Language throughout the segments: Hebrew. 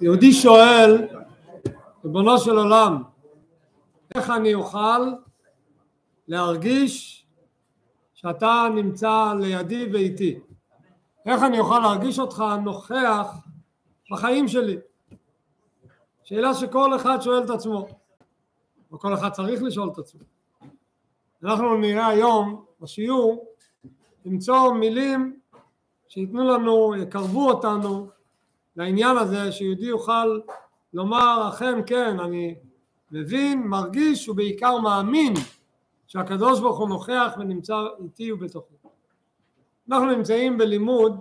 יהודי שואל, ריבונו של עולם, איך אני אוכל להרגיש שאתה נמצא לידי ואיתי? איך אני אוכל להרגיש אותך נוכח בחיים שלי? שאלה שכל אחד שואל את עצמו, וכל אחד צריך לשאול את עצמו. אנחנו נראה היום בשיעור למצוא מילים שייתנו לנו, יקרבו אותנו לעניין הזה שיהודי יוכל לומר אכן כן אני מבין, מרגיש ובעיקר מאמין שהקדוש ברוך הוא נוכח ונמצא איתי ובתוכי. אנחנו נמצאים בלימוד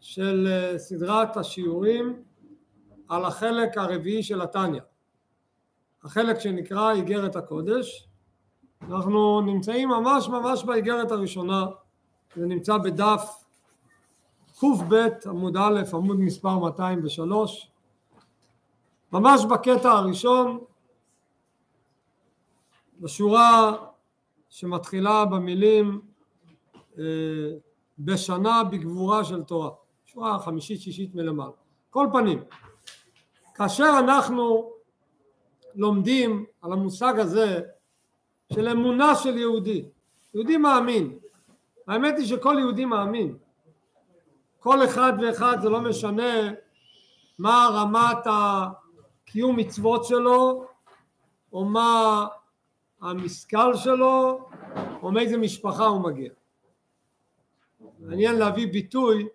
של אה, סדרת השיעורים על החלק הרביעי של התניא, החלק שנקרא איגרת הקודש. אנחנו נמצאים ממש ממש באיגרת הראשונה, זה נמצא בדף קב עמוד א' עמוד מספר 203 ממש בקטע הראשון בשורה שמתחילה במילים אה, בשנה בגבורה של תורה. שורה חמישית שישית מלמעלה. כל פנים כאשר אנחנו לומדים על המושג הזה של אמונה של יהודי יהודי מאמין. האמת היא שכל יהודי מאמין כל אחד ואחד זה לא משנה מה רמת הקיום מצוות שלו או מה המשכל שלו או מאיזה משפחה הוא מגיע. מעניין להביא ביטוי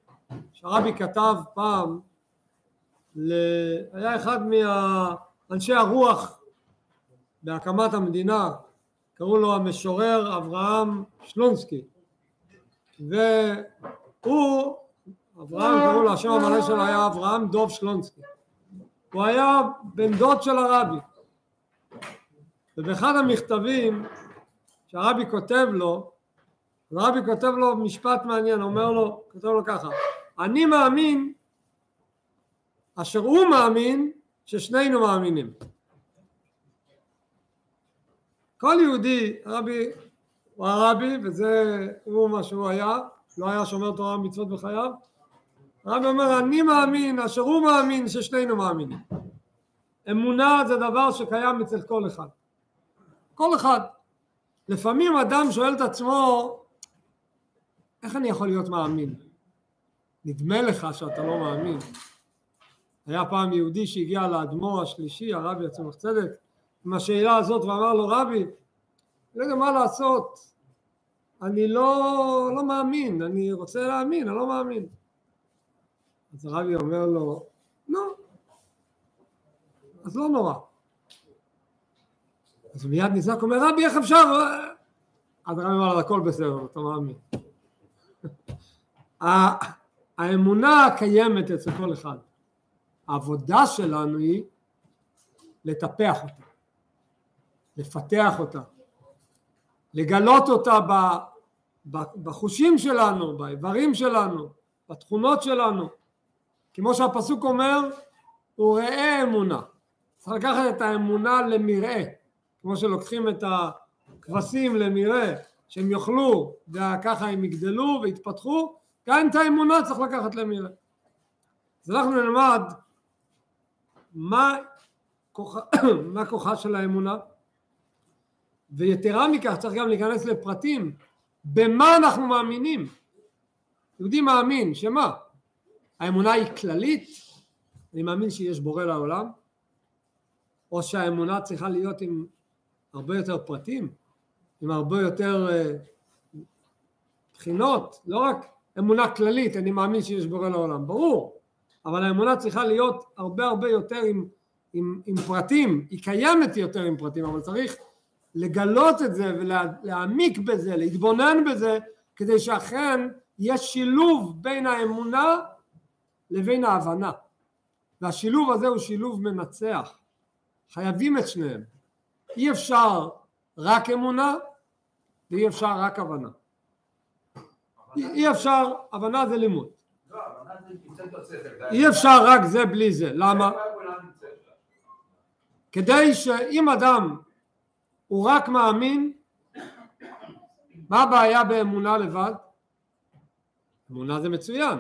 שהרבי כתב פעם, ל... היה אחד מאנשי הרוח בהקמת המדינה, קראו לו המשורר אברהם שלונסקי והוא אברהם קראו לו, השם המלא שלו היה אברהם דוב שלונסקי. הוא היה בן דוד של הרבי. ובאחד המכתבים שהרבי כותב לו, הרבי כותב לו משפט מעניין, אומר לו, כותב לו ככה, אני מאמין אשר הוא מאמין ששנינו מאמינים. כל יהודי, הרבי הוא הרבי וזה הוא מה שהוא היה, לא היה שומר תורה ומצוות בחייו, הרב אומר אני מאמין אשר הוא מאמין ששנינו מאמינים. אמונה זה דבר שקיים אצל כל אחד. כל אחד. לפעמים אדם שואל את עצמו איך אני יכול להיות מאמין? נדמה לך שאתה לא מאמין. היה פעם יהודי שהגיע לאדמו"ר השלישי הרבי הצמח צדק עם השאלה הזאת ואמר לו רבי לא יודע מה לעשות. אני לא, לא מאמין. אני רוצה להאמין אני לא מאמין אז הרבי אומר לו, לא, אז לא נורא. אז הוא מיד נזעק, אומר, רבי, איך אפשר? אז הרבי אמר הכל בסדר, אתה מאמין. האמונה קיימת אצל כל אחד. העבודה שלנו היא לטפח אותה, לפתח אותה, לגלות אותה בחושים שלנו, באיברים שלנו, בתכונות שלנו. כמו שהפסוק אומר, הוא ראה אמונה. צריך לקחת את האמונה למרעה, כמו שלוקחים את הכבשים למרעה, שהם יאכלו וככה הם יגדלו ויתפתחו, גם את האמונה צריך לקחת למרעה. אז אנחנו נלמד מה כוחה, מה כוחה של האמונה, ויתרה מכך צריך גם להיכנס לפרטים, במה אנחנו מאמינים. יהודי מאמין, שמה? האמונה היא כללית, אני מאמין שיש בורא לעולם, או שהאמונה צריכה להיות עם הרבה יותר פרטים, עם הרבה יותר אה, בחינות, לא רק אמונה כללית, אני מאמין שיש בורא לעולם, ברור, אבל האמונה צריכה להיות הרבה הרבה יותר עם, עם, עם פרטים, היא קיימת יותר עם פרטים, אבל צריך לגלות את זה ולהעמיק בזה, להתבונן בזה, כדי שאכן יש שילוב בין האמונה לבין ההבנה. והשילוב הזה הוא שילוב מנצח. חייבים את שניהם. אי אפשר רק אמונה ואי אפשר רק הבנה. אי אפשר, הבנה זה לימוד. אי אפשר רק זה בלי זה, למה? כדי שאם אדם הוא רק מאמין מה הבעיה באמונה לבד? אמונה זה מצוין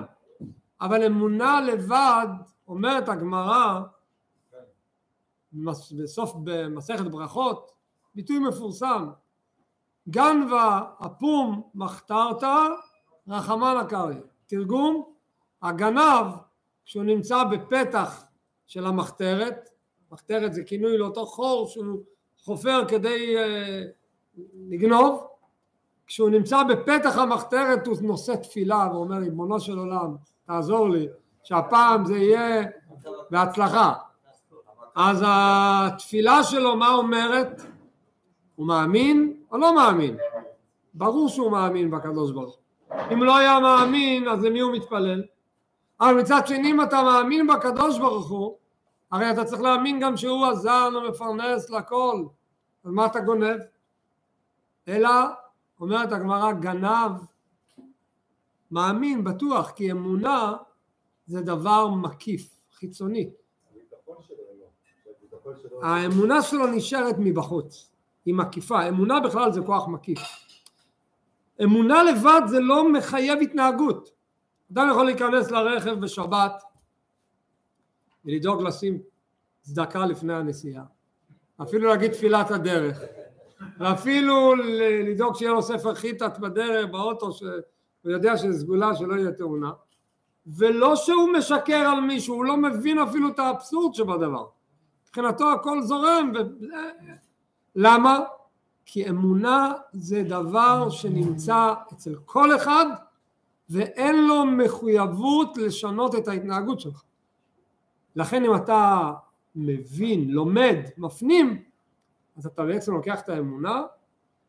אבל אמונה לבד, אומרת הגמרא, בסוף במסכת ברכות, ביטוי מפורסם, גנבה אפום מחתרתא רחמן הקריא. תרגום, הגנב כשהוא נמצא בפתח של המחתרת, מחתרת זה כינוי לאותו חור שהוא חופר כדי uh, לגנוב, כשהוא נמצא בפתח המחתרת הוא נושא תפילה ואומר ריבונו של עולם תעזור לי שהפעם זה יהיה בהצלחה אז התפילה שלו מה אומרת? הוא מאמין או לא מאמין? ברור שהוא מאמין בקדוש ברוך הוא אם לא היה מאמין אז למי הוא מתפלל? אבל מצד שני אם אתה מאמין בקדוש ברוך הוא הרי אתה צריך להאמין גם שהוא הזן המפרנס לכל אז מה אתה גונב? אלא אומרת הגמרא גנב מאמין בטוח כי אמונה זה דבר מקיף חיצוני. האמונה שלו נשארת מבחוץ היא מקיפה. אמונה בכלל זה כוח מקיף. אמונה לבד זה לא מחייב התנהגות. אדם יכול להיכנס לרכב בשבת ולדאוג לשים צדקה לפני הנסיעה. אפילו להגיד תפילת הדרך. ואפילו לדאוג שיהיה לו ספר חיטת בדרך באוטו שהוא יודע שזה סגולה שלא יהיה תאונה ולא שהוא משקר על מישהו הוא לא מבין אפילו את האבסורד שבדבר מבחינתו הכל זורם ו... למה? כי אמונה זה דבר שנמצא אצל כל אחד ואין לו מחויבות לשנות את ההתנהגות שלך לכן אם אתה מבין, לומד, מפנים אז אתה בעצם לוקח את האמונה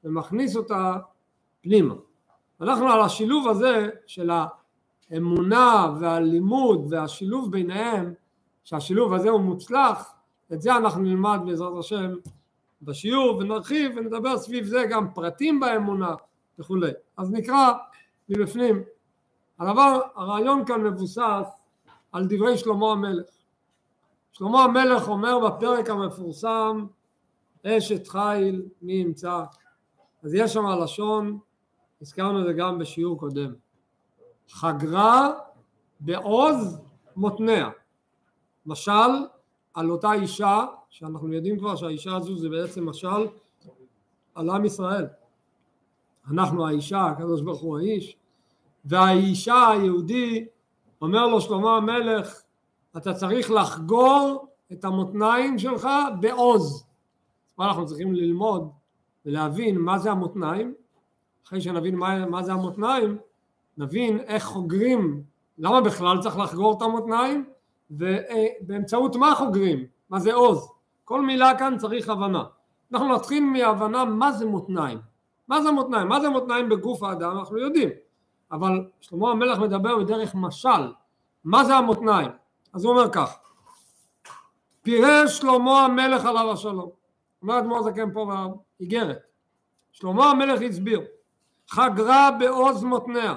ומכניס אותה פנימה. אנחנו על השילוב הזה של האמונה והלימוד והשילוב ביניהם, שהשילוב הזה הוא מוצלח, את זה אנחנו נלמד בעזרת השם בשיעור ונרחיב ונדבר סביב זה גם פרטים באמונה וכולי. אז נקרא מבפנים. הדבר, הרעיון כאן מבוסס על דברי שלמה המלך. שלמה המלך אומר בפרק המפורסם אשת חיל מי ימצא אז יש שם לשון הזכרנו את זה גם בשיעור קודם. חגרה בעוז מותניה. משל על אותה אישה שאנחנו יודעים כבר שהאישה הזו זה בעצם משל על עם ישראל. אנחנו האישה הקדוש ברוך הוא האיש. והאישה היהודי אומר לו שלמה המלך אתה צריך לחגור את המותניים שלך בעוז. מה אנחנו צריכים ללמוד ולהבין מה זה המותניים, אחרי שנבין מה, מה זה המותניים, נבין איך חוגרים, למה בכלל צריך לחגור את המותניים, ובאמצעות מה חוגרים, מה זה עוז. כל מילה כאן צריך הבנה. אנחנו נתחיל מהבנה מה זה מותניים. מה זה מותניים? מה זה מותניים בגוף האדם אנחנו יודעים, אבל שלמה המלך מדבר בדרך משל, מה זה המותניים? אז הוא אומר כך, פירש שלמה המלך עליו השלום אומר אדמו"ר זקן פה באיגרת שלמה המלך הסביר חגרה בעוז מותניה.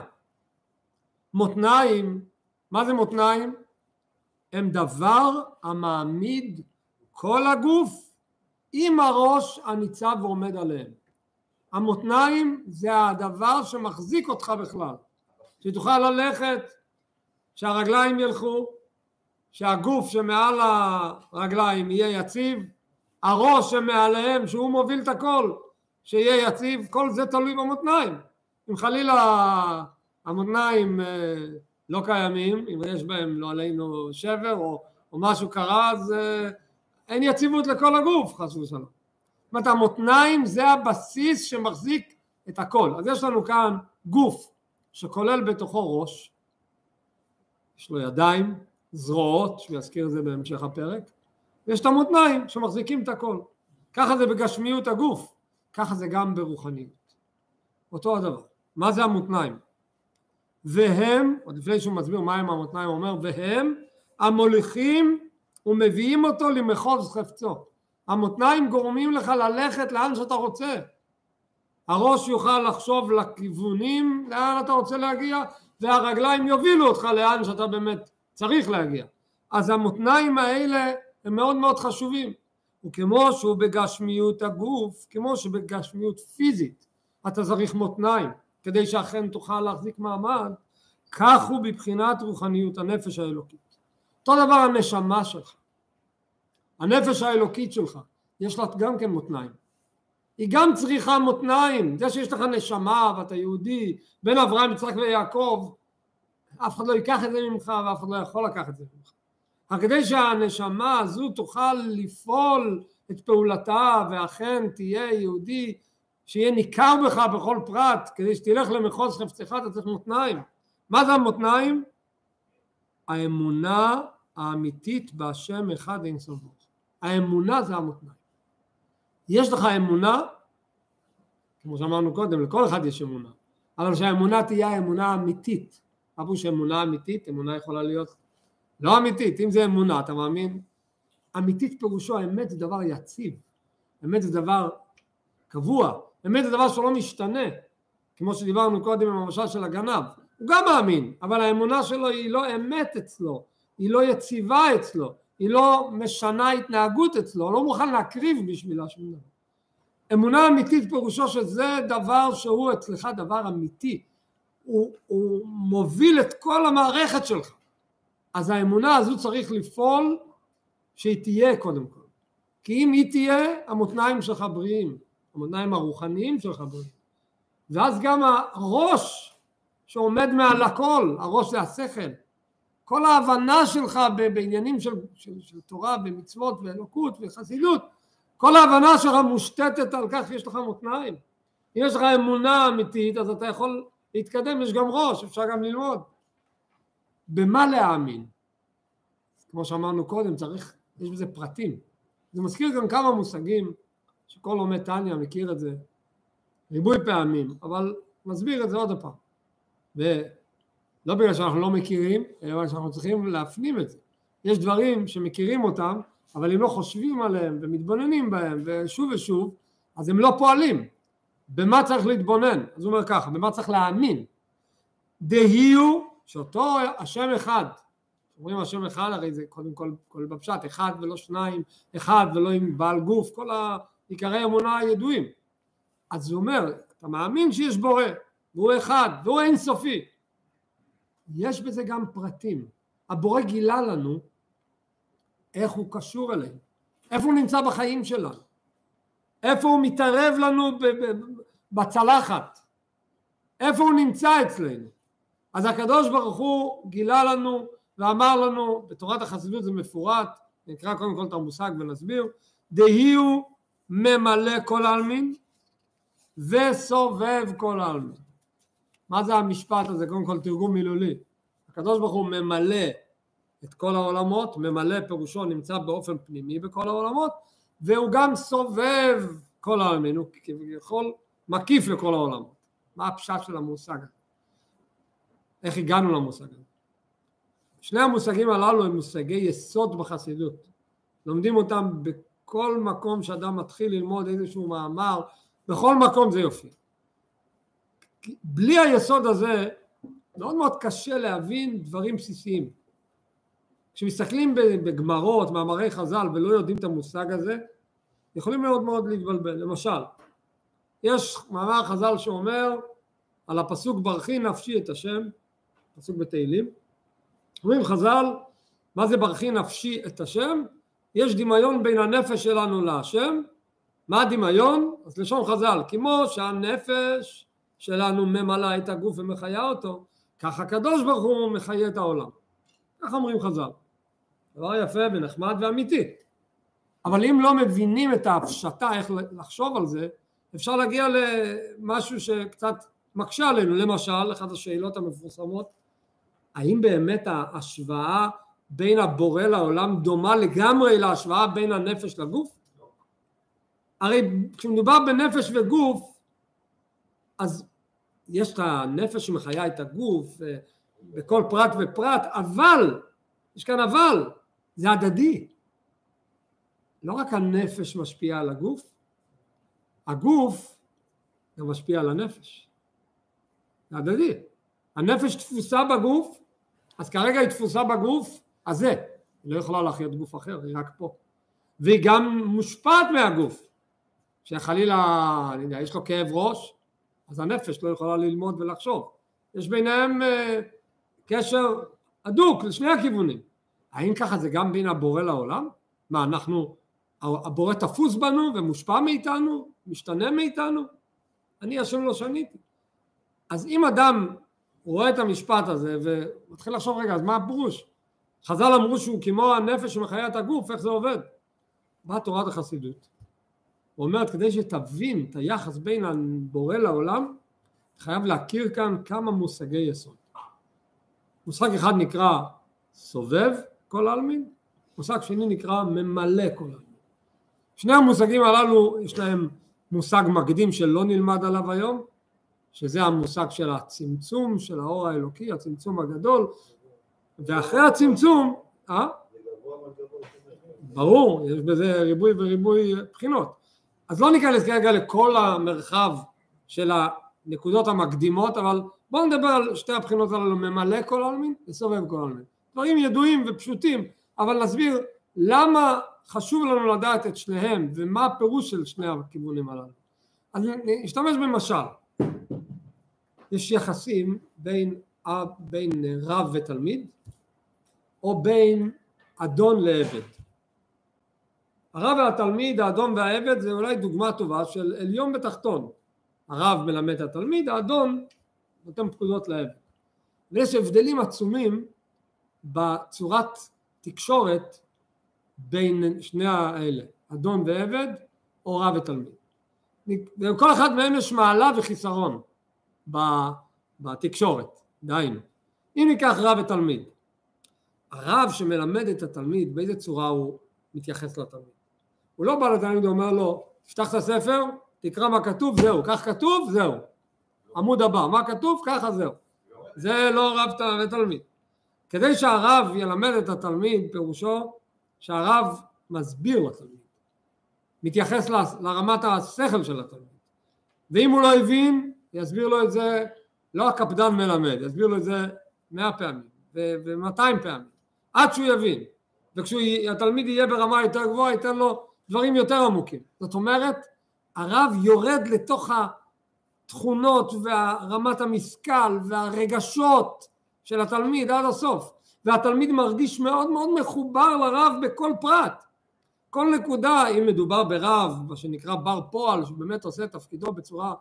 מותניים מה זה מותניים? הם דבר המעמיד כל הגוף עם הראש הניצב ועומד עליהם. המותניים זה הדבר שמחזיק אותך בכלל. שתוכל ללכת שהרגליים ילכו שהגוף שמעל הרגליים יהיה יציב הראש שמעליהם שהוא מוביל את הכל שיהיה יציב כל זה תלוי במותניים. אם חלילה המותניים אה, לא קיימים אם יש בהם לא עלינו שבר או, או משהו קרה אז אה, אין יציבות לכל הגוף חס ושלום. זאת אומרת המותניים זה הבסיס שמחזיק את הכל. אז יש לנו כאן גוף שכולל בתוכו ראש יש לו ידיים זרועות שהוא יזכיר את זה בהמשך הפרק ויש את המותניים שמחזיקים את הכל. ככה זה בגשמיות הגוף, ככה זה גם ברוחניות. אותו הדבר. מה זה המותניים? והם, עוד לפני שהוא מסביר מה הם המותניים, הוא אומר והם המוליכים ומביאים אותו למחוז חפצו. המותניים גורמים לך ללכת לאן שאתה רוצה. הראש יוכל לחשוב לכיוונים לאן אתה רוצה להגיע והרגליים יובילו אותך לאן שאתה באמת צריך להגיע. אז המותניים האלה הם מאוד מאוד חשובים וכמו שהוא בגשמיות הגוף כמו שבגשמיות פיזית אתה צריך מותניים כדי שאכן תוכל להחזיק מעמד כך הוא בבחינת רוחניות הנפש האלוקית. אותו דבר הנשמה שלך. הנפש האלוקית שלך, יש לה גם כן מותניים. היא גם צריכה מותניים. זה שיש לך נשמה ואתה יהודי, בין אברהם, יצחק ויעקב, אף אחד לא ייקח את זה ממך ואף אחד לא יכול לקחת את זה ממך. רק כדי שהנשמה הזו תוכל לפעול את פעולתה ואכן תהיה יהודי שיהיה ניכר בך בכל פרט כדי שתלך למחוז חפצך אתה צריך מותניים. מה זה המותניים? האמונה האמיתית בהשם אחד אין סוף האמונה זה המותניים. יש לך אמונה כמו שאמרנו קודם לכל אחד יש אמונה אבל שהאמונה תהיה האמונה האמיתית. אבוש אמונה אמיתית אמונה יכולה להיות לא אמיתית אם זה אמונה אתה מאמין? אמיתית פירושו האמת זה דבר יציב. אמת זה דבר קבוע. אמת זה דבר שלא משתנה. כמו שדיברנו קודם עם המשל של הגנב. הוא גם מאמין אבל האמונה שלו היא לא אמת אצלו. היא לא יציבה אצלו. היא לא משנה התנהגות אצלו. לא מוכן להקריב בשבילה שום דבר אמונה אמיתית פירושו שזה דבר שהוא אצלך דבר אמיתי. הוא, הוא מוביל את כל המערכת שלך אז האמונה הזו צריך לפעול שהיא תהיה קודם כל. כי אם היא תהיה המותניים שלך בריאים המותניים הרוחניים שלך בריאים. ואז גם הראש שעומד מעל הכל הראש זה השכל. כל ההבנה שלך בעניינים של, של, של תורה ומצוות ואלוקות וחסידות כל ההבנה שלך מושתתת על כך שיש לך מותניים. אם יש לך אמונה אמיתית אז אתה יכול להתקדם יש גם ראש אפשר גם ללמוד במה להאמין כמו שאמרנו קודם צריך יש בזה פרטים. זה מזכיר גם כמה מושגים שכל לומד טניה מכיר את זה ריבוי פעמים, אבל מסביר את זה עוד פעם. ולא בגלל שאנחנו לא מכירים, אלא בגלל שאנחנו צריכים להפנים את זה. יש דברים שמכירים אותם, אבל אם לא חושבים עליהם ומתבוננים בהם ושוב ושוב, אז הם לא פועלים. במה צריך להתבונן? אז הוא אומר ככה, במה צריך להאמין? דהי הוא שאותו השם אחד אומרים השם אחד הרי זה קודם כל, כל בפשט אחד ולא שניים אחד ולא עם בעל גוף כל עיקרי אמונה הידועים. אז הוא אומר אתה מאמין שיש בורא והוא אחד והוא אינסופי. יש בזה גם פרטים. הבורא גילה לנו איך הוא קשור אלינו איפה הוא נמצא בחיים שלנו איפה הוא מתערב לנו בצלחת איפה הוא נמצא אצלנו אז הקדוש ברוך הוא גילה לנו ואמר לנו, בתורת החסידות זה מפורט, נקרא קודם כל את המושג ונסביר, דהי הוא ממלא כל העלמין וסובב כל העלמין. מה זה המשפט הזה? קודם כל תרגום מילולי. הקדוש ברוך הוא ממלא את כל העולמות, ממלא פירושו נמצא באופן פנימי בכל העולמות, והוא גם סובב כל העלמין, הוא כביכול מקיף לכל העולמות. מה הפשט של המושג הזה? איך הגענו למושג הזה? שני המושגים הללו הם מושגי יסוד בחסידות. לומדים אותם בכל מקום שאדם מתחיל ללמוד איזשהו מאמר, בכל מקום זה יופיע. בלי היסוד הזה מאוד מאוד קשה להבין דברים בסיסיים. כשמסתכלים בגמרות, מאמרי חז"ל ולא יודעים את המושג הזה, יכולים מאוד מאוד להתבלבל. למשל, יש מאמר חז"ל שאומר על הפסוק ברכי נפשי את השם, פסוק בתהילים, אומרים חז"ל, מה זה ברכי נפשי את השם? יש דמיון בין הנפש שלנו להשם, מה הדמיון? אז לשון חז"ל, כמו שהנפש שלנו ממלאה את הגוף ומחיה אותו, כך הקדוש ברוך הוא מחיה את העולם. כך אומרים חז"ל. דבר יפה ונחמד ואמיתי. אבל אם לא מבינים את ההפשטה, איך לחשוב על זה, אפשר להגיע למשהו שקצת מקשה עלינו. למשל, אחת השאלות המפורסמות, האם באמת ההשוואה בין הבורא לעולם דומה לגמרי להשוואה בין הנפש לגוף? הרי כשמדובר בנפש וגוף אז יש את הנפש שמחיה את הגוף אה, בכל פרט ופרט אבל יש כאן אבל זה הדדי. לא רק הנפש משפיעה על הגוף הגוף גם משפיע על הנפש. זה הדדי. הנפש תפוסה בגוף אז כרגע היא תפוסה בגוף הזה, היא לא יכולה להחיות גוף אחר, היא רק פה. והיא גם מושפעת מהגוף, שחלילה, אני יודע, יש לו כאב ראש, אז הנפש לא יכולה ללמוד ולחשוב. יש ביניהם אה, קשר הדוק לשני הכיוונים. האם ככה זה גם בין הבורא לעולם? מה אנחנו, הבורא תפוס בנו ומושפע מאיתנו, משתנה מאיתנו? אני השם לא שניתי. אז אם אדם רואה את המשפט הזה ומתחיל לחשוב רגע אז מה הפירוש? חז"ל אמרו שהוא כמו הנפש שמחיה את הגוף, איך זה עובד? באה תורת החסידות אומרת כדי שתבין את היחס בין הבורא לעולם חייב להכיר כאן כמה מושגי יסוד. מושג אחד נקרא סובב כל העלמין, מושג שני נקרא ממלא כל העלמין. שני המושגים הללו יש להם מושג מקדים שלא נלמד עליו היום, שזה המושג של הצמצום של האור האלוקי, הצמצום הגדול, ואחרי הצמצום, אה? ברור, יש בזה ריבוי וריבוי בחינות. אז לא ניכנס כרגע לכל המרחב של הנקודות המקדימות, אבל בואו נדבר על שתי הבחינות הללו, ממלא כל עלמין וסובב כל עלמין. דברים ידועים ופשוטים, אבל נסביר למה חשוב לנו לדעת את שניהם ומה הפירוש של שני הכיוונים הללו. אז נשתמש במשל. יש יחסים בין, בין רב ותלמיד או בין אדון לעבד. הרב והתלמיד, האדון והעבד זה אולי דוגמה טובה של עליון ותחתון. הרב מלמד את התלמיד, האדון נותן פקודות לעבד. ויש הבדלים עצומים בצורת תקשורת בין שני האלה, אדון ועבד או רב ותלמיד. לכל אחד מהם יש מעלה וחיסרון בתקשורת, דהיינו. אם ניקח רב ותלמיד, הרב שמלמד את התלמיד באיזה צורה הוא מתייחס לתלמיד. הוא לא בא לתלמיד ואומר לו, תפתח את הספר, תקרא מה כתוב, זהו, כך כתוב, זהו. עמוד הבא, מה כתוב, ככה זהו. זה לא רב ותלמיד. כדי שהרב ילמד את התלמיד, פירושו שהרב מסביר לתלמיד, מתייחס לרמת השכל של התלמיד. ואם הוא לא הבין, יסביר לו את זה, לא הקפדן מלמד, יסביר לו את זה מאה פעמים ומאתיים פעמים, עד שהוא יבין. וכשהתלמיד יהיה ברמה יותר גבוהה, ייתן לו דברים יותר עמוקים. זאת אומרת, הרב יורד לתוך התכונות והרמת המשכל והרגשות של התלמיד עד הסוף, והתלמיד מרגיש מאוד מאוד מחובר לרב בכל פרט. כל נקודה, אם מדובר ברב, מה שנקרא בר פועל, שבאמת עושה את תפקידו בצורה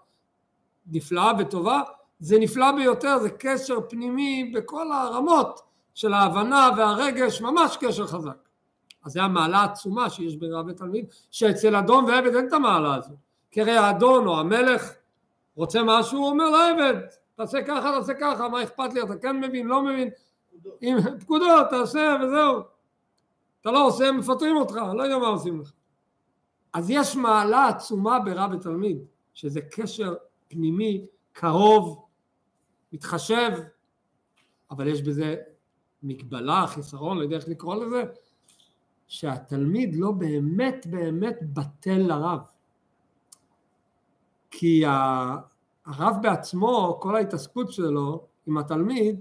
נפלאה וטובה, זה נפלא ביותר, זה קשר פנימי בכל הרמות של ההבנה והרגש, ממש קשר חזק. אז זה המעלה העצומה שיש בין רב ותלמיד, שאצל אדון ועבד אין את המעלה הזו. כי הרי האדון או המלך רוצה משהו, הוא אומר לעבד, תעשה ככה, תעשה ככה, מה אכפת לי, אתה כן מבין, לא מבין, עם פקודות, תעשה וזהו. אתה לא עושה, מפטרים אותך, לא יודע מה עושים לך. אז יש מעלה עצומה ברב ותלמיד, שזה קשר פנימי, קרוב, מתחשב, אבל יש בזה מגבלה, חיסרון, לא יודע איך לקרוא לזה, שהתלמיד לא באמת באמת בטל לרב. כי הרב בעצמו, כל ההתעסקות שלו עם התלמיד,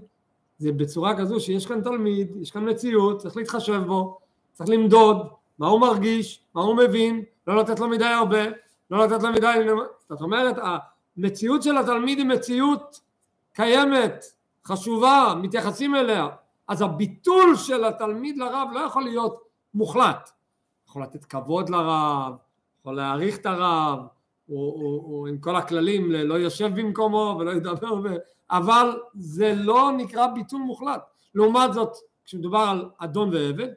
זה בצורה כזו שיש כאן תלמיד, יש כאן מציאות, צריך להתחשב בו, צריך למדוד מה הוא מרגיש, מה הוא מבין, לא לתת לו מדי הרבה, לא לתת לו מדי... זאת אומרת, המציאות של התלמיד היא מציאות קיימת, חשובה, מתייחסים אליה. אז הביטול של התלמיד לרב לא יכול להיות מוחלט. יכול לתת כבוד לרב, יכול להעריך את הרב, הוא, עם כל הכללים לא יושב במקומו ולא ידבר, ו... אבל זה לא נקרא ביטול מוחלט. לעומת זאת, כשמדובר על אדון ועבד,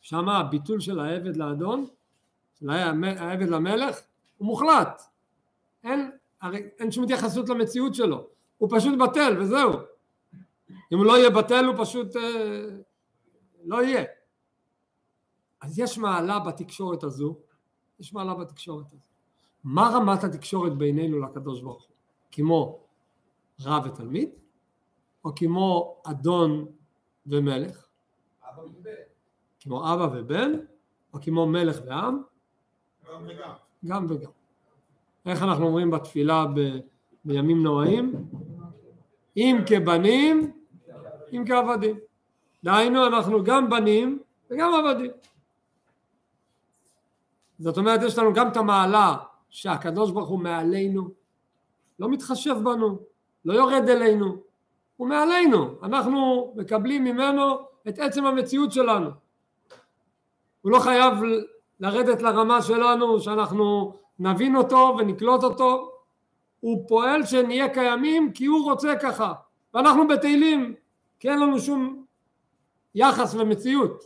שם הביטול של העבד לאדון, של העבד למלך, הוא מוחלט. אין, הרי אין שום התייחסות למציאות שלו, הוא פשוט בטל וזהו. אם הוא לא יהיה בטל הוא פשוט אה, לא יהיה. אז יש מעלה בתקשורת הזו, יש מעלה בתקשורת הזו. מה רמת התקשורת בינינו לקדוש ברוך הוא? כמו רב ותלמיד, או כמו אדון ומלך? אבא ובן. כמו אבא ובן, או כמו מלך ועם? גם וגם. גם וגם. איך אנחנו אומרים בתפילה ב, בימים נוראים? אם כבנים, אם כעבדים. דהיינו אנחנו גם בנים וגם עבדים. זאת אומרת יש לנו גם את המעלה שהקדוש ברוך הוא מעלינו, לא מתחשב בנו, לא יורד אלינו, הוא מעלינו, אנחנו מקבלים ממנו את עצם המציאות שלנו. הוא לא חייב לרדת לרמה שלנו שאנחנו נבין אותו ונקלוט אותו, הוא פועל שנהיה קיימים כי הוא רוצה ככה, ואנחנו בתהילים כי אין לנו שום יחס ומציאות.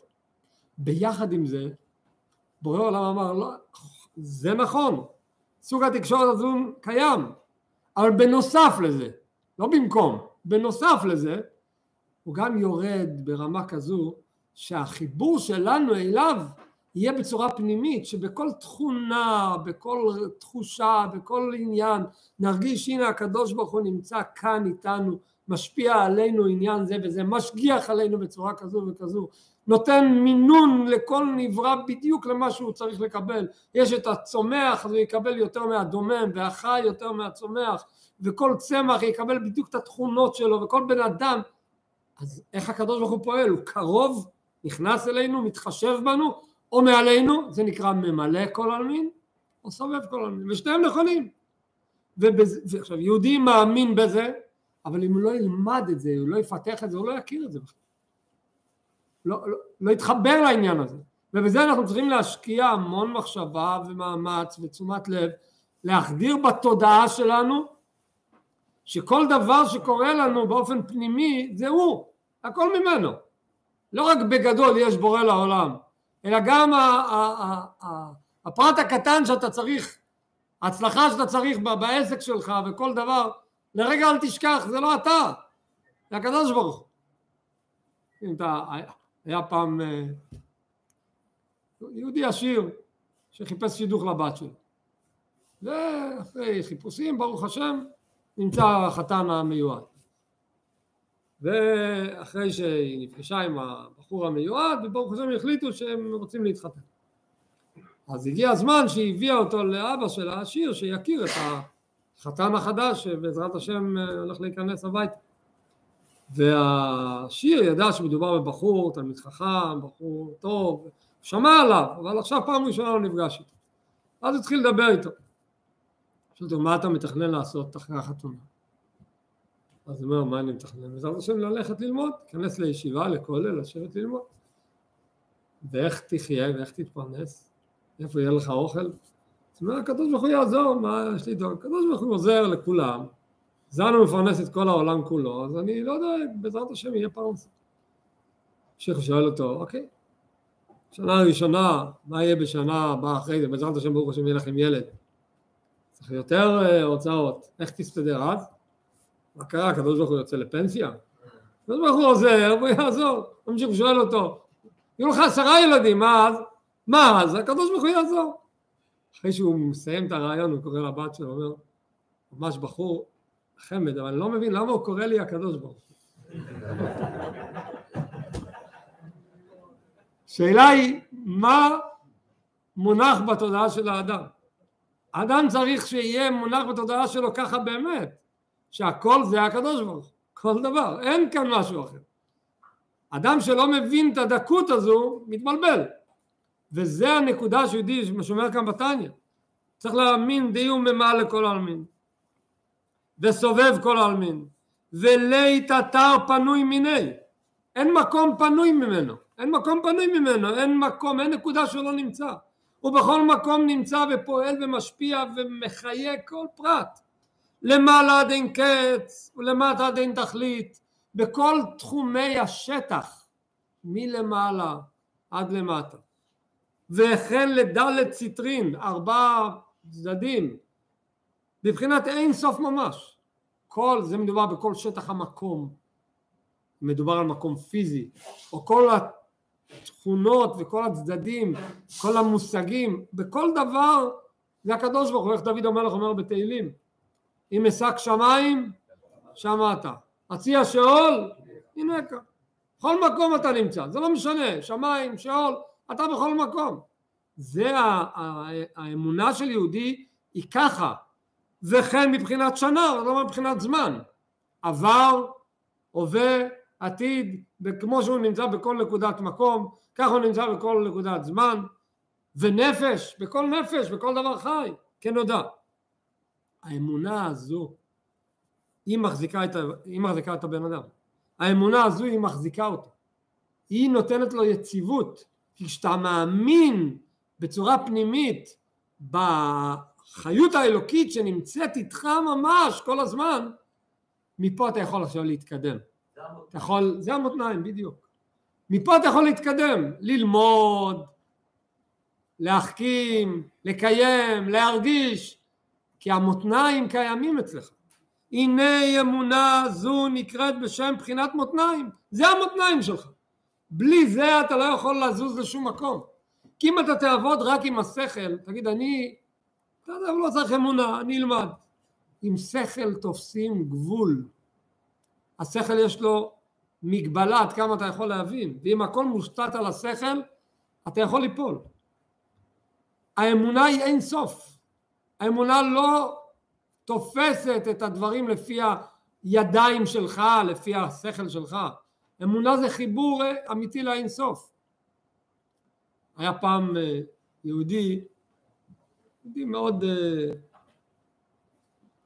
ביחד עם זה, בורא עולם אמר, לא, זה נכון, סוג התקשורת הזו קיים, אבל בנוסף לזה, לא במקום, בנוסף לזה, הוא גם יורד ברמה כזו שהחיבור שלנו אליו יהיה בצורה פנימית, שבכל תכונה, בכל תחושה, בכל עניין, נרגיש הנה הקדוש ברוך הוא נמצא כאן איתנו, משפיע עלינו עניין זה וזה, משגיח עלינו בצורה כזו וכזו, נותן מינון לכל נברא בדיוק למה שהוא צריך לקבל. יש את הצומח, אז הוא יקבל יותר מהדומם, והחי יותר מהצומח, וכל צמח יקבל בדיוק את התכונות שלו, וכל בן אדם. אז איך הקדוש ברוך הוא פועל? הוא קרוב, נכנס אלינו, מתחשב בנו, או מעלינו, זה נקרא ממלא כל עלמין, או סובב כל עלמין, ושניהם נכונים. ועכשיו, יהודי מאמין בזה, אבל אם הוא לא ילמד את זה, הוא לא יפתח את זה, הוא לא יכיר את זה בכלל. לא, לא, לא יתחבר לעניין הזה. ובזה אנחנו צריכים להשקיע המון מחשבה ומאמץ ותשומת לב, להחדיר בתודעה שלנו שכל דבר שקורה לנו באופן פנימי זה הוא, הכל ממנו. לא רק בגדול יש בורא לעולם, אלא גם הפרט הקטן שאתה צריך, ההצלחה שאתה צריך בעסק שלך וכל דבר, לרגע אל תשכח, זה לא אתה, זה הקדוש ברוך הוא. אם אתה, היה פעם אה, יהודי עשיר שחיפש שידוך לבת שלו. ואחרי חיפושים, ברוך השם, נמצא החתן המיועד. ואחרי שהיא נפגשה עם הבחור המיועד, וברוך השם החליטו שהם רוצים להתחתן. אז הגיע הזמן שהיא הביאה אותו לאבא של העשיר שיכיר את החתן החדש שבעזרת השם אה, הולך להיכנס הביתה. והשיר ידע שמדובר בבחור, תלמיד חכם, בחור טוב, שמע עליו, אבל עכשיו פעם ראשונה הוא נפגש איתו. אז התחיל לדבר איתו. שאלתי מה אתה מתכנן לעשות אחרי החתונה? אז הוא אומר, מה אני מתכנן? בעזרת השם ללכת ללמוד, להיכנס לישיבה, לכולל, לשבת ללמוד. ואיך תחיה ואיך תתפרנס? איפה יהיה לך אוכל? זאת אומרת, הקדוש ברוך הוא יעזור, מה יש לי דואג? הקדוש ברוך הוא עוזר לכולם, זנו מפרנס את כל העולם כולו, אז אני לא דואג, בעזרת השם יהיה פרנסה. השייח שואל אותו, אוקיי, שנה ראשונה, מה יהיה בשנה הבאה אחרי זה, בעזרת השם ברוך השם יהיה לכם ילד. צריך יותר uh, הוצאות, איך תסתדר אז? מה קרה, הקדוש ברוך הוא יוצא לפנסיה? הקדוש ברוך הוא עוזר, והוא יעזור. ממשיך ושואל אותו, יהיו לך עשרה ילדים, מה אז? מה אז? הקדוש ברוך הוא יעזור. אחרי שהוא מסיים את הרעיון, הוא קורא לבת שלו, אומר, ממש בחור חמד, אבל אני לא מבין למה הוא קורא לי הקדוש ברוך הוא. שאלה היא, מה מונח בתודעה של האדם? האדם צריך שיהיה מונח בתודעה שלו ככה באמת, שהכל זה הקדוש ברוך הוא, כל דבר, אין כאן משהו אחר. אדם שלא מבין את הדקות הזו, מתבלבל. וזה הנקודה שיהודי שומר כאן בתניא. צריך להאמין די וממה לכל העלמין. וסובב כל העלמין. ולית אתר פנוי מיני. אין מקום פנוי ממנו. אין מקום פנוי ממנו. אין מקום, אין נקודה שהוא לא נמצא. הוא בכל מקום נמצא ופועל ומשפיע ומחיה כל פרט. למעלה עד אין קץ ולמטה עד אין תכלית. בכל תחומי השטח. מלמעלה עד למטה. וכן לדלת ציטרין, ארבעה צדדים, בבחינת אין סוף ממש. כל, זה מדובר בכל שטח המקום, מדובר על מקום פיזי, או כל התכונות וכל הצדדים, כל המושגים, בכל דבר זה הקדוש ברוך הוא, איך דוד המלך אומר בתהילים, אם אשק שמיים, שם אתה, הציע שאול, הנה כאן, בכל מקום אתה נמצא, זה לא משנה, שמיים, שאול, אתה בכל מקום. זה האמונה של יהודי היא ככה, וכן מבחינת שנה, לא מבחינת זמן. עבר, הווה, עתיד, כמו שהוא נמצא בכל נקודת מקום, ככה הוא נמצא בכל נקודת זמן, ונפש, בכל נפש, בכל דבר חי, כנודע. האמונה הזו היא מחזיקה את, היא מחזיקה את הבן אדם. האמונה הזו היא מחזיקה אותו. היא נותנת לו יציבות. כי כשאתה מאמין בצורה פנימית בחיות האלוקית שנמצאת איתך ממש כל הזמן, מפה אתה יכול עכשיו להתקדם. אתה יכול, זה המותניים בדיוק. מפה אתה יכול להתקדם, ללמוד, להחכים, לקיים, להרגיש, כי המותניים קיימים אצלך. הנה אמונה זו נקראת בשם בחינת מותניים, זה המותניים שלך. בלי זה אתה לא יכול לזוז לשום מקום. כי אם אתה תעבוד רק עם השכל, תגיד אני, אתה יודע, לא צריך אמונה, אני אלמד. עם שכל תופסים גבול. השכל יש לו מגבלה עד כמה אתה יכול להבין, ואם הכל מושתת על השכל, אתה יכול ליפול. האמונה היא אין סוף. האמונה לא תופסת את הדברים לפי הידיים שלך, לפי השכל שלך. אמונה זה חיבור אמיתי לאין סוף. היה פעם אה, יהודי, יהודי מאוד אה,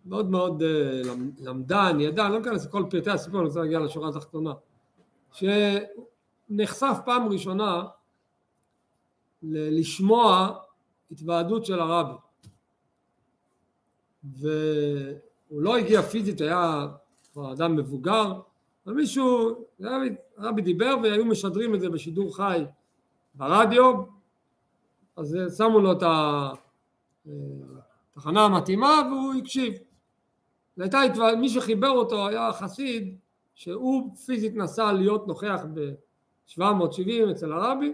מאוד מאוד אה, למדן, ידע, לא אכנס לכל פרטי הסיפור, אני רוצה להגיע לשורה התחתונה, שנחשף פעם ראשונה לשמוע התוועדות של הרבי והוא לא הגיע פיזית, היה כבר אדם מבוגר, ומישהו, הרבי, הרבי דיבר והיו משדרים את זה בשידור חי ברדיו, אז שמו לו את התחנה המתאימה והוא הקשיב. הייתה, מי שחיבר אותו היה חסיד שהוא פיזית נסע להיות נוכח ב-770 אצל הרבי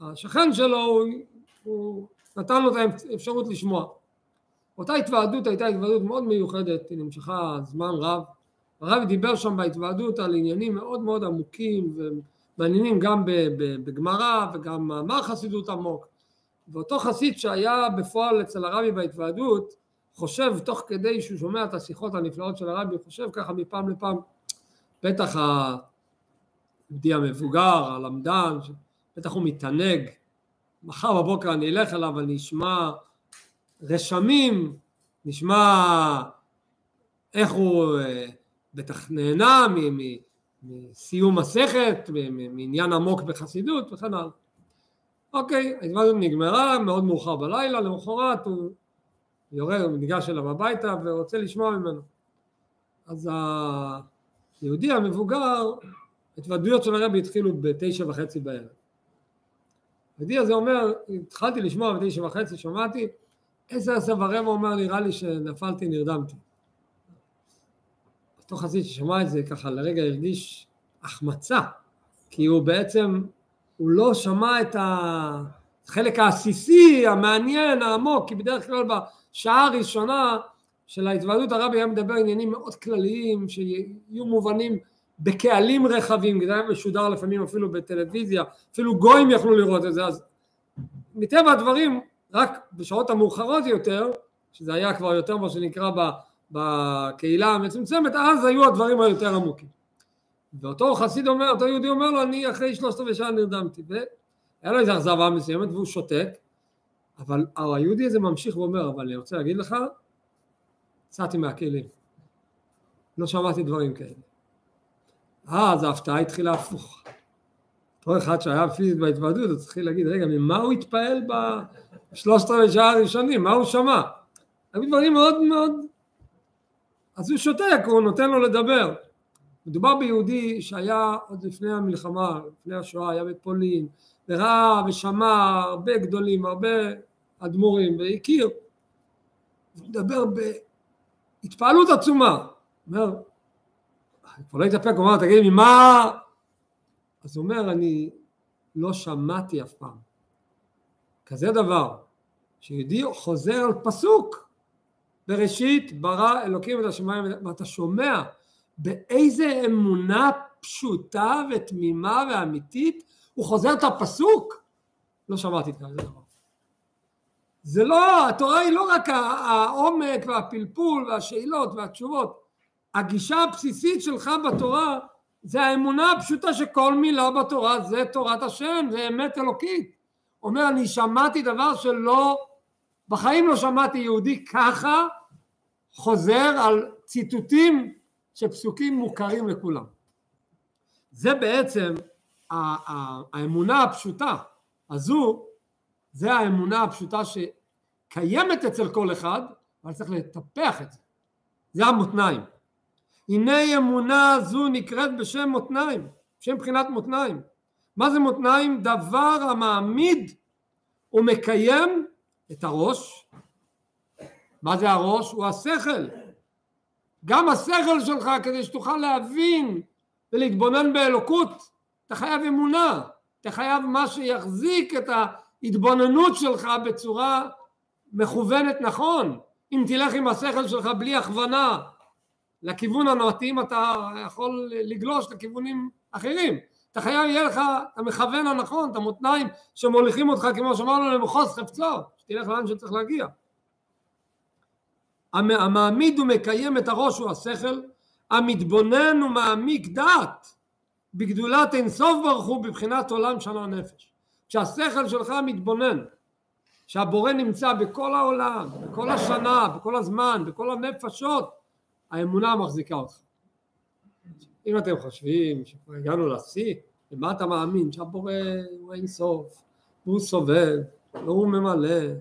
והשכן שלו הוא, הוא נתן לו את האפשרות לשמוע. אותה התוועדות הייתה התוועדות מאוד מיוחדת, היא נמשכה זמן רב. הרבי דיבר שם בהתוועדות על עניינים מאוד מאוד עמוקים ומעניינים גם בגמרא וגם מאמר חסידות עמוק. ואותו חסיד שהיה בפועל אצל הרבי בהתוועדות חושב תוך כדי שהוא שומע את השיחות הנפלאות של הרבי, חושב ככה מפעם לפעם, בטח היהודי המבוגר, הלמדן, בטח הוא מתענג, מחר בבוקר אני אלך אליו, אני אשמע רשמים, נשמע איך הוא אה, בטח נהנה מסיום מסכת, מעניין עמוק בחסידות וכן הלאה. אוקיי, ההתוועדות נגמרה, מאוד מאוחר בלילה, למחרת הוא יורד, הוא ניגש אליו הביתה ורוצה לשמוע ממנו. אז היהודי המבוגר, התוודויות של הרבי התחילו בתשע וחצי בערב. היהודי הזה אומר, התחלתי לשמוע בתשע וחצי, שמעתי, עשר עשר ורבע אומר, נראה לי שנפלתי, נרדמתי. אותו חסיד ששמע את זה ככה לרגע הרגיש החמצה, כי הוא בעצם, הוא לא שמע את החלק העסיסי, המעניין, העמוק, כי בדרך כלל שעה ראשונה של ההתוועדות הרבי היה מדבר עניינים מאוד כלליים שיהיו מובנים בקהלים רחבים, זה היה משודר לפעמים אפילו בטלוויזיה, אפילו גויים יכלו לראות את זה, אז מטבע הדברים רק בשעות המאוחרות יותר, שזה היה כבר יותר מה שנקרא בקהילה המצומצמת, אז היו הדברים היותר עמוקים. ואותו חסיד אומר, אותו יהודי אומר לו, אני אחרי שלושת רבעי שעה נרדמתי, והיה לו איזו אכזבה מסוימת והוא שותק, אבל היהודי הזה ממשיך ואומר, אבל אני רוצה להגיד לך, יצאתי מהכלים. לא שמעתי דברים כאלה. אז ההפתעה התחילה הפוך. אותו אחד שהיה פיזית בהתוועדות, אז התחיל להגיד, רגע, ממה הוא התפעל בשלושת רבעי שעה הראשונים? מה הוא שמע? היו דברים מאוד מאוד... אז הוא שותק, הוא נותן לו לדבר. מדובר ביהודי שהיה עוד לפני המלחמה, לפני השואה, היה בפולין, וראה ושמע הרבה גדולים, הרבה אדמו"רים והכיר, הוא מדבר בהתפעלות עצומה, אומר, אני כבר לא התאפק, הוא אומר, תגיד לי, מה... אז הוא אומר, אני לא שמעתי אף פעם כזה דבר, שיהודי חוזר על פסוק, בראשית ברא אלוקים את השמיים, ואתה שומע באיזה אמונה פשוטה ותמימה ואמיתית הוא חוזר את הפסוק? לא שמעתי כזה דבר. זה לא, התורה היא לא רק העומק והפלפול והשאלות והתשובות. הגישה הבסיסית שלך בתורה זה האמונה הפשוטה שכל מילה בתורה זה תורת השם, זה אמת אלוקית. אומר אני שמעתי דבר שלא, בחיים לא שמעתי יהודי ככה חוזר על ציטוטים של פסוקים מוכרים לכולם. זה בעצם האמונה הפשוטה הזו, זה האמונה הפשוטה שקיימת אצל כל אחד, אבל צריך לטפח את זה. זה המותניים. הנה אמונה זו נקראת בשם מותניים, בשם בחינת מותניים. מה זה מותניים? דבר המעמיד ומקיים את הראש. מה זה הראש? הוא השכל. גם השכל שלך כדי שתוכל להבין ולהתבונן באלוקות, אתה חייב אמונה, אתה חייב מה שיחזיק את ההתבוננות שלך בצורה מכוונת נכון. אם תלך עם השכל שלך בלי הכוונה לכיוון המתאים אתה יכול לגלוש לכיוונים אחרים. אתה חייב יהיה לך המכוון הנכון, את המותניים שמוליכים אותך כמו שאמרנו למחוז חפצו, שתלך לאן שצריך להגיע. המעמיד ומקיים את הראש הוא השכל, המתבונן ומעמיק דעת בגדולת אינסוף ברוך הוא בבחינת עולם שנה נפש. כשהשכל שלך מתבונן, שהבורא נמצא בכל העולם, בכל השנה, בכל הזמן, בכל הנפשות, האמונה מחזיקה אותך. אם אתם חושבים שכבר הגענו לשיא, למה אתה מאמין? שהבורא הוא אין סוף, והוא סובב, והוא ממלא,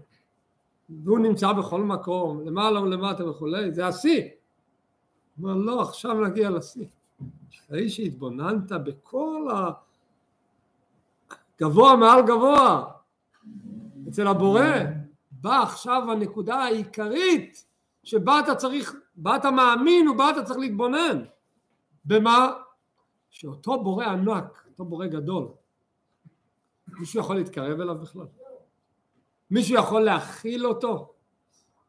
והוא נמצא בכל מקום, למעלה ולמטה וכולי, זה השיא. הוא אומר לא, עכשיו נגיע לשיא. אחרי שהתבוננת בכל הגבוה מעל גבוה אצל הבורא, באה עכשיו הנקודה העיקרית שבה אתה צריך, בה אתה מאמין ובה אתה צריך להתבונן. במה? שאותו בורא ענק, אותו בורא גדול, מישהו יכול להתקרב אליו בכלל? מישהו יכול להכיל אותו?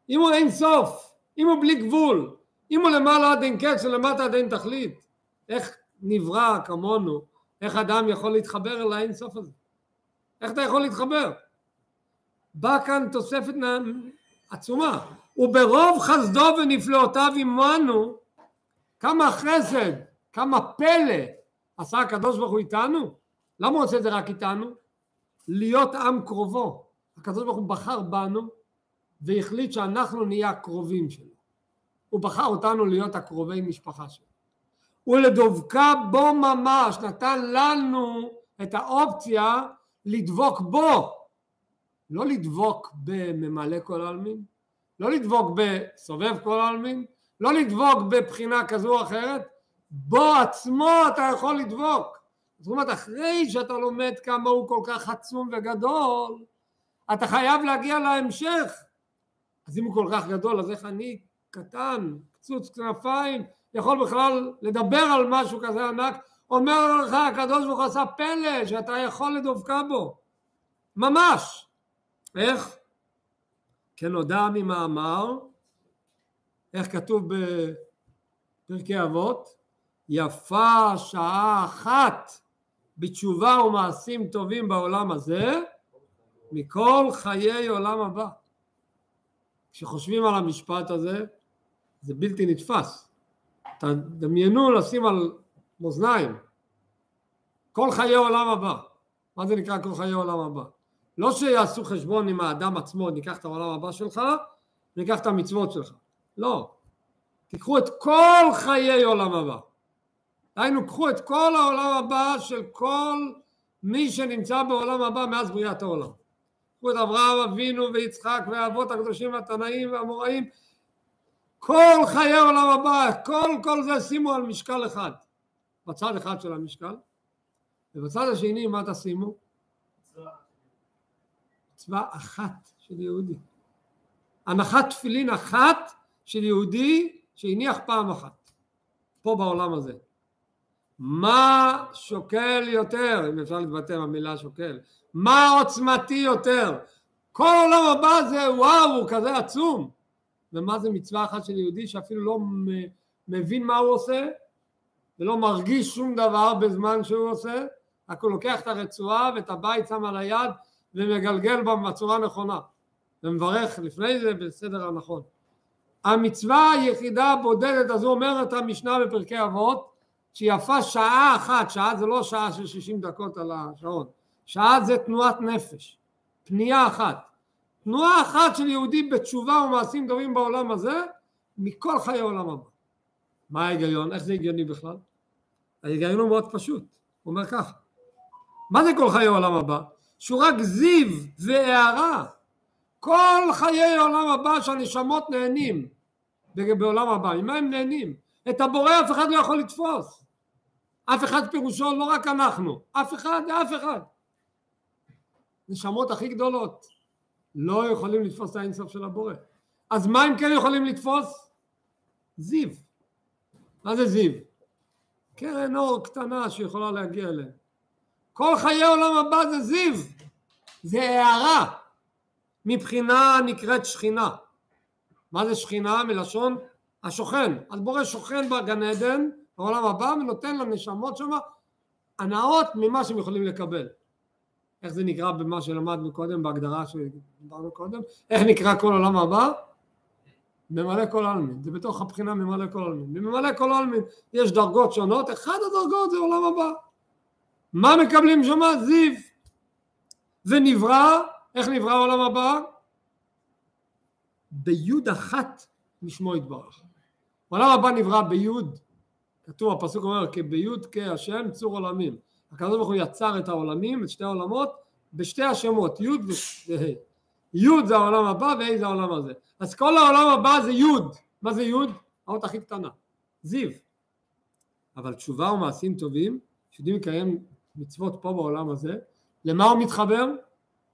אם הוא אין סוף, אם הוא בלי גבול, אם הוא למעלה עד אין קץ ולמטה עד אין תכלית, איך נברא כמונו, איך אדם יכול להתחבר אל האין סוף הזה? איך אתה יכול להתחבר? באה כאן תוספת עצומה, וברוב חסדו ונפלאותיו עמנו, כמה חסד, כמה פלא עשה הקדוש ברוך הוא איתנו? למה הוא עושה את זה רק איתנו? להיות עם קרובו. הקדוש ברוך הוא בחר בנו והחליט שאנחנו נהיה הקרובים שלו. הוא בחר אותנו להיות הקרובי משפחה שלו. ולדבקה בו ממש, נתן לנו את האופציה לדבוק בו, לא לדבוק בממלא כל העלמין, לא לדבוק בסובב כל העלמין, לא לדבוק בבחינה כזו או אחרת, בו עצמו אתה יכול לדבוק. זאת אומרת, אחרי שאתה לומד כמה הוא כל כך עצום וגדול, אתה חייב להגיע להמשך. אז אם הוא כל כך גדול, אז איך אני קטן, קצוץ כנפיים, יכול בכלל לדבר על משהו כזה ענק? אומר לך הקדוש ברוך הוא עשה פלא שאתה יכול לדבקה בו. ממש. איך? כנודע ממאמר, איך כתוב בפרקי אבות? יפה שעה אחת בתשובה ומעשים טובים בעולם הזה מכל חיי עולם הבא. כשחושבים על המשפט הזה זה בלתי נתפס. תדמיינו לשים על מאזניים כל חיי עולם הבא. מה זה נקרא כל חיי עולם הבא? לא שיעשו חשבון עם האדם עצמו, ניקח את העולם הבא שלך, ניקח את המצוות שלך. לא. תיקחו את כל חיי עולם הבא. היינו, קחו את כל העולם הבא של כל מי שנמצא בעולם הבא מאז בריאת העולם. קחו את אברהם אבינו ויצחק והאבות הקדושים והתנאים והאמוראים כל חיי עולם הבא, כל כל זה שימו על משקל אחד בצד אחד של המשקל ובצד השני מה תשימו? מצווה אחת של יהודי. הנחת תפילין אחת של יהודי שהניח פעם אחת פה בעולם הזה. מה שוקל יותר, אם אפשר להתבטא במילה שוקל, מה עוצמתי יותר? כל העולם הבא זה וואו, הוא כזה עצום. ומה זה מצווה אחת של יהודי שאפילו לא מבין מה הוא עושה ולא מרגיש שום דבר בזמן שהוא עושה, רק הוא לוקח את הרצועה ואת הבית שם על היד ומגלגל בה בצורה נכונה ומברך לפני זה בסדר הנכון. המצווה היחידה הבודדת הזו אומרת המשנה בפרקי אבות שיפה שעה אחת, שעה זה לא שעה של 60 דקות על השעון, שעה זה תנועת נפש, פנייה אחת. תנועה אחת של יהודי בתשובה ומעשים טובים בעולם הזה מכל חיי עולם הבא. מה ההיגיון? איך זה הגיוני בכלל? ההיגיון הוא מאוד פשוט, הוא אומר ככה, מה זה כל חיי עולם הבא? שהוא רק זיו והערה, כל חיי עולם הבא שהנשמות נהנים בעולם הבא, ממה הם נהנים? את הבורא אף אחד לא יכול לתפוס, אף אחד פירושו לא רק אנחנו, אף אחד, אף אחד. נשמות הכי גדולות לא יכולים לתפוס את האינסוף של הבורא. אז מה הם כן יכולים לתפוס? זיו. מה זה זיו? קרן אור קטנה שיכולה להגיע אליהם. כל חיי עולם הבא זה זיו, זה הערה. מבחינה נקראת שכינה. מה זה שכינה? מלשון השוכן. אז בורא שוכן בגן עדן, בעולם הבא, ונותן לנשמות שם הנאות ממה שהם יכולים לקבל. איך זה נקרא במה שלמדנו קודם, בהגדרה שדיברנו קודם? איך נקרא כל עולם הבא? ממלא כל עלמין, זה בתוך הבחינה ממלא כל עלמין. בממלא כל עלמין יש דרגות שונות, אחד הדרגות זה עולם הבא. מה מקבלים שם? זיו. ונברא, איך נברא העולם הבא? ביוד אחת משמו יתברך. העולם הבא נברא ביוד, כתוב הפסוק אומר כי ביוד כהשם צור עולמים. הקדוש ברוך הוא יצר את העולמים, את שתי העולמות, בשתי השמות, יוד וה'. יוד זה העולם הבא וה' זה העולם הזה. אז כל העולם הבא זה יוד. מה זה יוד? האות הכי קטנה. זיו. אבל תשובה ומעשים טובים, שיודעים לקיים מצוות פה בעולם הזה, למה הוא מתחבר?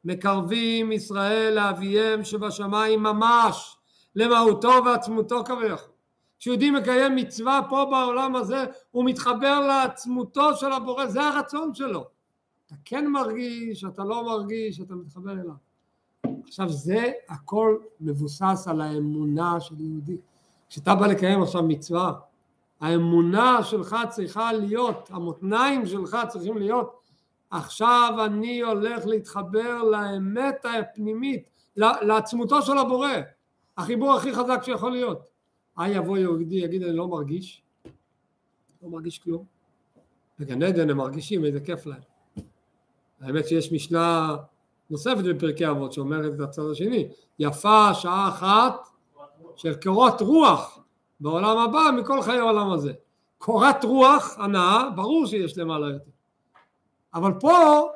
מקרבים ישראל לאביהם שבשמיים ממש, למהותו ועצמותו כביכול. כשיהודי מקיים מצווה פה בעולם הזה, הוא מתחבר לעצמותו של הבורא, זה הרצון שלו. אתה כן מרגיש, אתה לא מרגיש, אתה מתחבר אליו. עכשיו זה הכל מבוסס על האמונה של יהודי. כשאתה בא לקיים עכשיו מצווה, האמונה שלך צריכה להיות, המותניים שלך צריכים להיות, עכשיו אני הולך להתחבר לאמת הפנימית, לעצמותו של הבורא, החיבור הכי חזק שיכול להיות. אה יבוא יהודי יגיד אני לא מרגיש, לא מרגיש כלום. בגן עדן הם מרגישים איזה כיף להם. האמת שיש משנה נוספת בפרקי אבות שאומרת את הצד השני, יפה שעה אחת של קורת רוח בעולם הבא מכל חיי העולם הזה. קורת רוח הנאה, ברור שיש למעלה יותר. אבל פה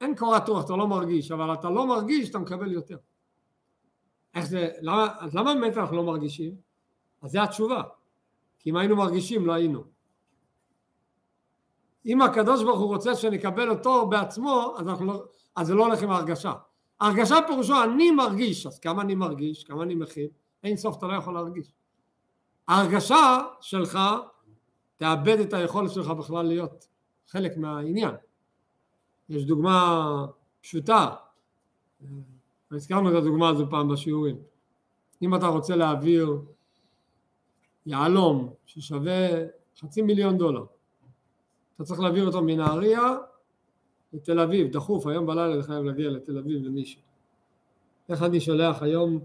אין קורת רוח, אתה לא מרגיש, אבל אתה לא מרגיש, אתה מקבל יותר. איך זה, למה, למה באמת אנחנו לא מרגישים? אז זה התשובה. כי אם היינו מרגישים לא היינו. אם הקדוש ברוך הוא רוצה שנקבל אותו בעצמו, אז, לא, אז זה לא הולך עם ההרגשה. הרגשה פירושו אני מרגיש, אז כמה אני מרגיש, כמה אני מכיל, אין סוף אתה לא יכול להרגיש. ההרגשה שלך תאבד את היכולת שלך בכלל להיות חלק מהעניין. יש דוגמה פשוטה, הזכרנו את הדוגמה הזו פעם בשיעורים. אם אתה רוצה להעביר יהלום ששווה חצי מיליון דולר, אתה צריך להעביר אותו מנהריה לתל אביב, דחוף, היום בלילה אני חייב להגיע לתל אביב למישהו. איך אני שולח היום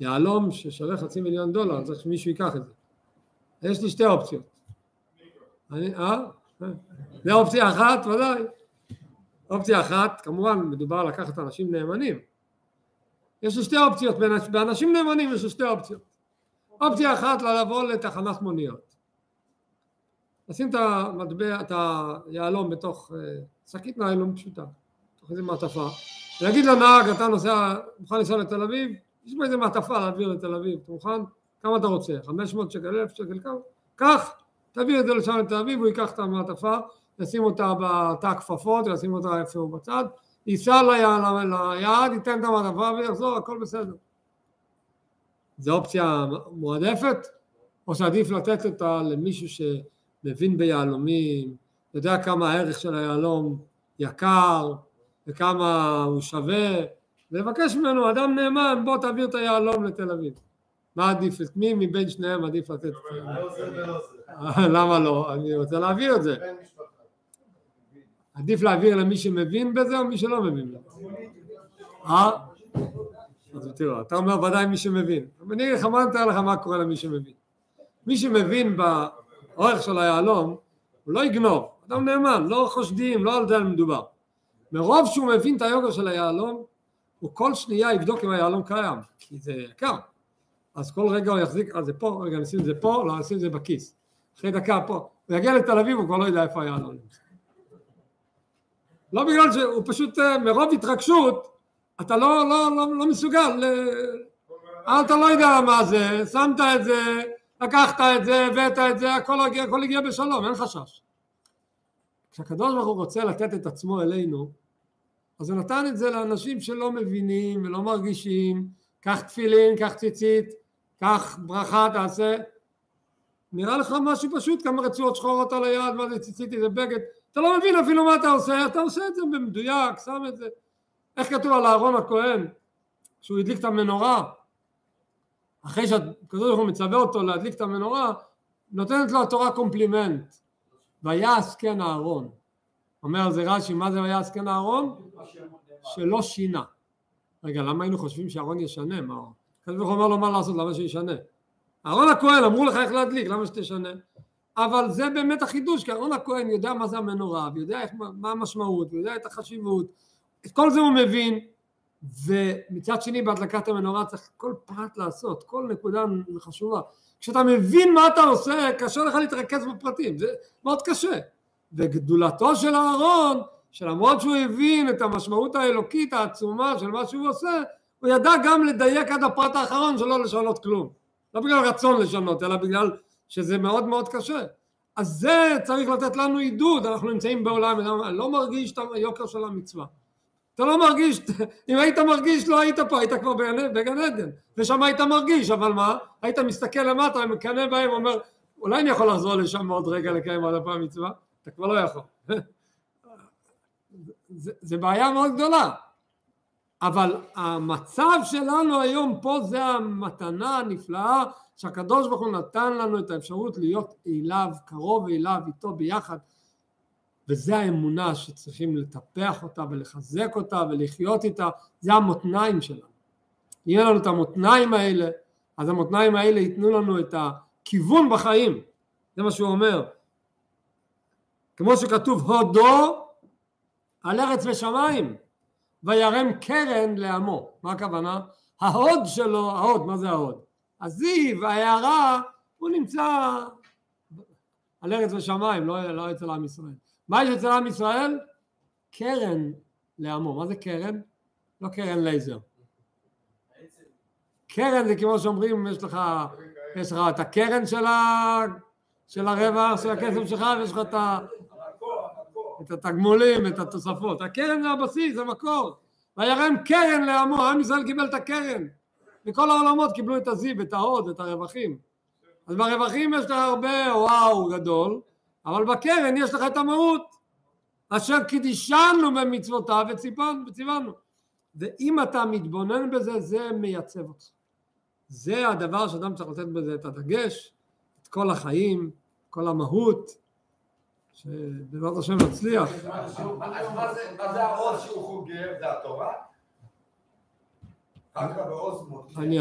יהלום ששווה חצי מיליון דולר, צריך שמישהו ייקח את זה. יש לי שתי אופציות. אני, אה? זה אופציה אחת, ודאי. אופציה אחת, כמובן מדובר על לקחת אנשים נאמנים. יש לי שתי אופציות, באנשים נאמנים יש לי שתי אופציות. אופציה אחת לבוא לתחנת מוניות. לשים את המטבע, את היהלום בתוך אה, שקית ניילון פשוטה, בתוך איזה מעטפה, ולהגיד לנהג אתה נוסע, מוכן לנסוע לתל אביב, יש פה איזה מעטפה להעביר לתל אביב, אתה מוכן? כמה אתה רוצה? 500 שקל, 1,000 שקל, כמה? קח, תביא את זה לשם לתל אביב, הוא ייקח את המעטפה, ישים אותה בתא הכפפות, ישים אותה איפה הוא בצד, ייסע ליעד, ייתן את המעטפה ויחזור, הכל בסדר. זו אופציה מועדפת, או שעדיף לתת אותה למישהו שמבין ביהלומים, יודע כמה הערך של היהלום יקר, וכמה הוא שווה, ולבקש ממנו, אדם נאמן, בוא תעביר את היהלום לתל אביב. מה עדיף? את מי מבין שניהם עדיף לתת? למה לא? אני רוצה להעביר את זה. עדיף להעביר למי שמבין בזה או מי שלא מבין בזה? אה? אז תראו, אתה אומר ודאי מי שמבין. אני אגיד לך, מה אני אתאר לך מה קורה למי שמבין. מי שמבין באורך של היהלום, הוא לא יגנוב, אדם נאמן, לא חושדים, לא על זה מדובר. מרוב שהוא מבין את היוגר של היהלום, הוא כל שנייה יבדוק אם היהלום קיים, כי זה יקר. אז כל רגע הוא יחזיק, אה זה פה, רגע נשים את זה פה, לא נשים את זה בכיס. אחרי דקה פה. הוא יגיע לתל אביב, הוא כבר לא יודע איפה היה לו. לא בגלל שהוא פשוט אה, מרוב התרגשות, אתה לא, לא, לא, לא מסוגל, אה, אתה לא יודע מה זה, שמת את זה, לקחת את זה, הבאת את זה, הכל הגיע, הכל הגיע בשלום, אין חשש. כשהקדוש ברוך הוא רוצה לתת את עצמו אלינו, אז הוא נתן את זה לאנשים שלא מבינים ולא מרגישים, קח תפילין, קח ציצית, קח ברכה תעשה, נראה לך משהו פשוט, כמה רצועות שחורות על היד, מה זה ציצית, איזה בגד, אתה לא מבין אפילו מה אתה עושה, אתה עושה את זה במדויק, שם את זה. איך כתוב על אהרון הכהן, שהוא הדליק את המנורה, אחרי שהקדוש ברוך הוא מצווה אותו להדליק את המנורה, נותנת לו התורה קומפלימנט, ויעש כן אהרון. אומר זה רש"י, מה זה ויעש כן אהרון? שלא שינה. רגע, למה היינו חושבים שאהרון ישנה? מה? הקדוש ברוך הוא אומר לו מה לעשות, למה שישנה? אהרון הכהן אמרו לך איך להדליק, למה שתשנה? אבל זה באמת החידוש, כי אהרון הכהן יודע מה זה המנורה, ויודע איך, מה המשמעות, ויודע את החשיבות, את כל זה הוא מבין, ומצד שני בהדלקת המנורה צריך כל פרט לעשות, כל נקודה חשובה. כשאתה מבין מה אתה עושה, קשה לך להתרכז בפרטים, זה מאוד קשה. וגדולתו של אהרון, שלמרות שהוא הבין את המשמעות האלוקית העצומה של מה שהוא עושה, הוא ידע גם לדייק עד הפרט האחרון שלא לשנות כלום. לא בגלל רצון לשנות, אלא בגלל שזה מאוד מאוד קשה. אז זה צריך לתת לנו עידוד, אנחנו נמצאים בעולם, אני לא מרגיש את היוקר של המצווה. אתה לא מרגיש, אם היית מרגיש לא היית פה, היית כבר בגן עדן, ושם היית מרגיש, אבל מה? היית מסתכל למטה ומקנא בהם ואומר, אולי אני יכול לחזור לשם עוד רגע לקיים עוד הפעם מצווה? אתה כבר לא יכול. זה, זה בעיה מאוד גדולה. אבל המצב שלנו היום פה זה המתנה הנפלאה שהקדוש ברוך הוא נתן לנו את האפשרות להיות אליו, קרוב אליו, איתו ביחד וזה האמונה שצריכים לטפח אותה ולחזק אותה ולחיות איתה, זה המותניים שלנו. יהיה לנו את המותניים האלה, אז המותניים האלה ייתנו לנו את הכיוון בחיים, זה מה שהוא אומר. כמו שכתוב הודו על ארץ ושמיים וירם קרן לעמו, מה הכוונה? ההוד שלו, ההוד, מה זה ההוד? הזיו, ההערה, הוא נמצא על ארץ ושמיים, לא, לא אצל עם ישראל. מה יש אצל עם ישראל? קרן לעמו. מה זה קרן? לא קרן לייזר. קרן זה כמו שאומרים, יש לך, יש לך את הקרן של, ה, של הרווח, של הכסף שלך, ויש לך את, את התגמולים, את התוספות. הקרן זה הבסיס, זה מקור. וירם קרן לעמו, עם ישראל קיבל את הקרן. וכל העולמות קיבלו את הזיו, את ההוד, את הרווחים. אז ברווחים יש לך הרבה וואו גדול, אבל בקרן יש לך את המהות אשר קידישנו במצוותיו וציוונו ואם אתה מתבונן בזה זה מייצב אותך זה הדבר שאדם צריך לתת בזה את הדגש את כל החיים כל המהות שבעזרת השם נצליח מה זה העוז שהוא חוגר? זה התורה? אני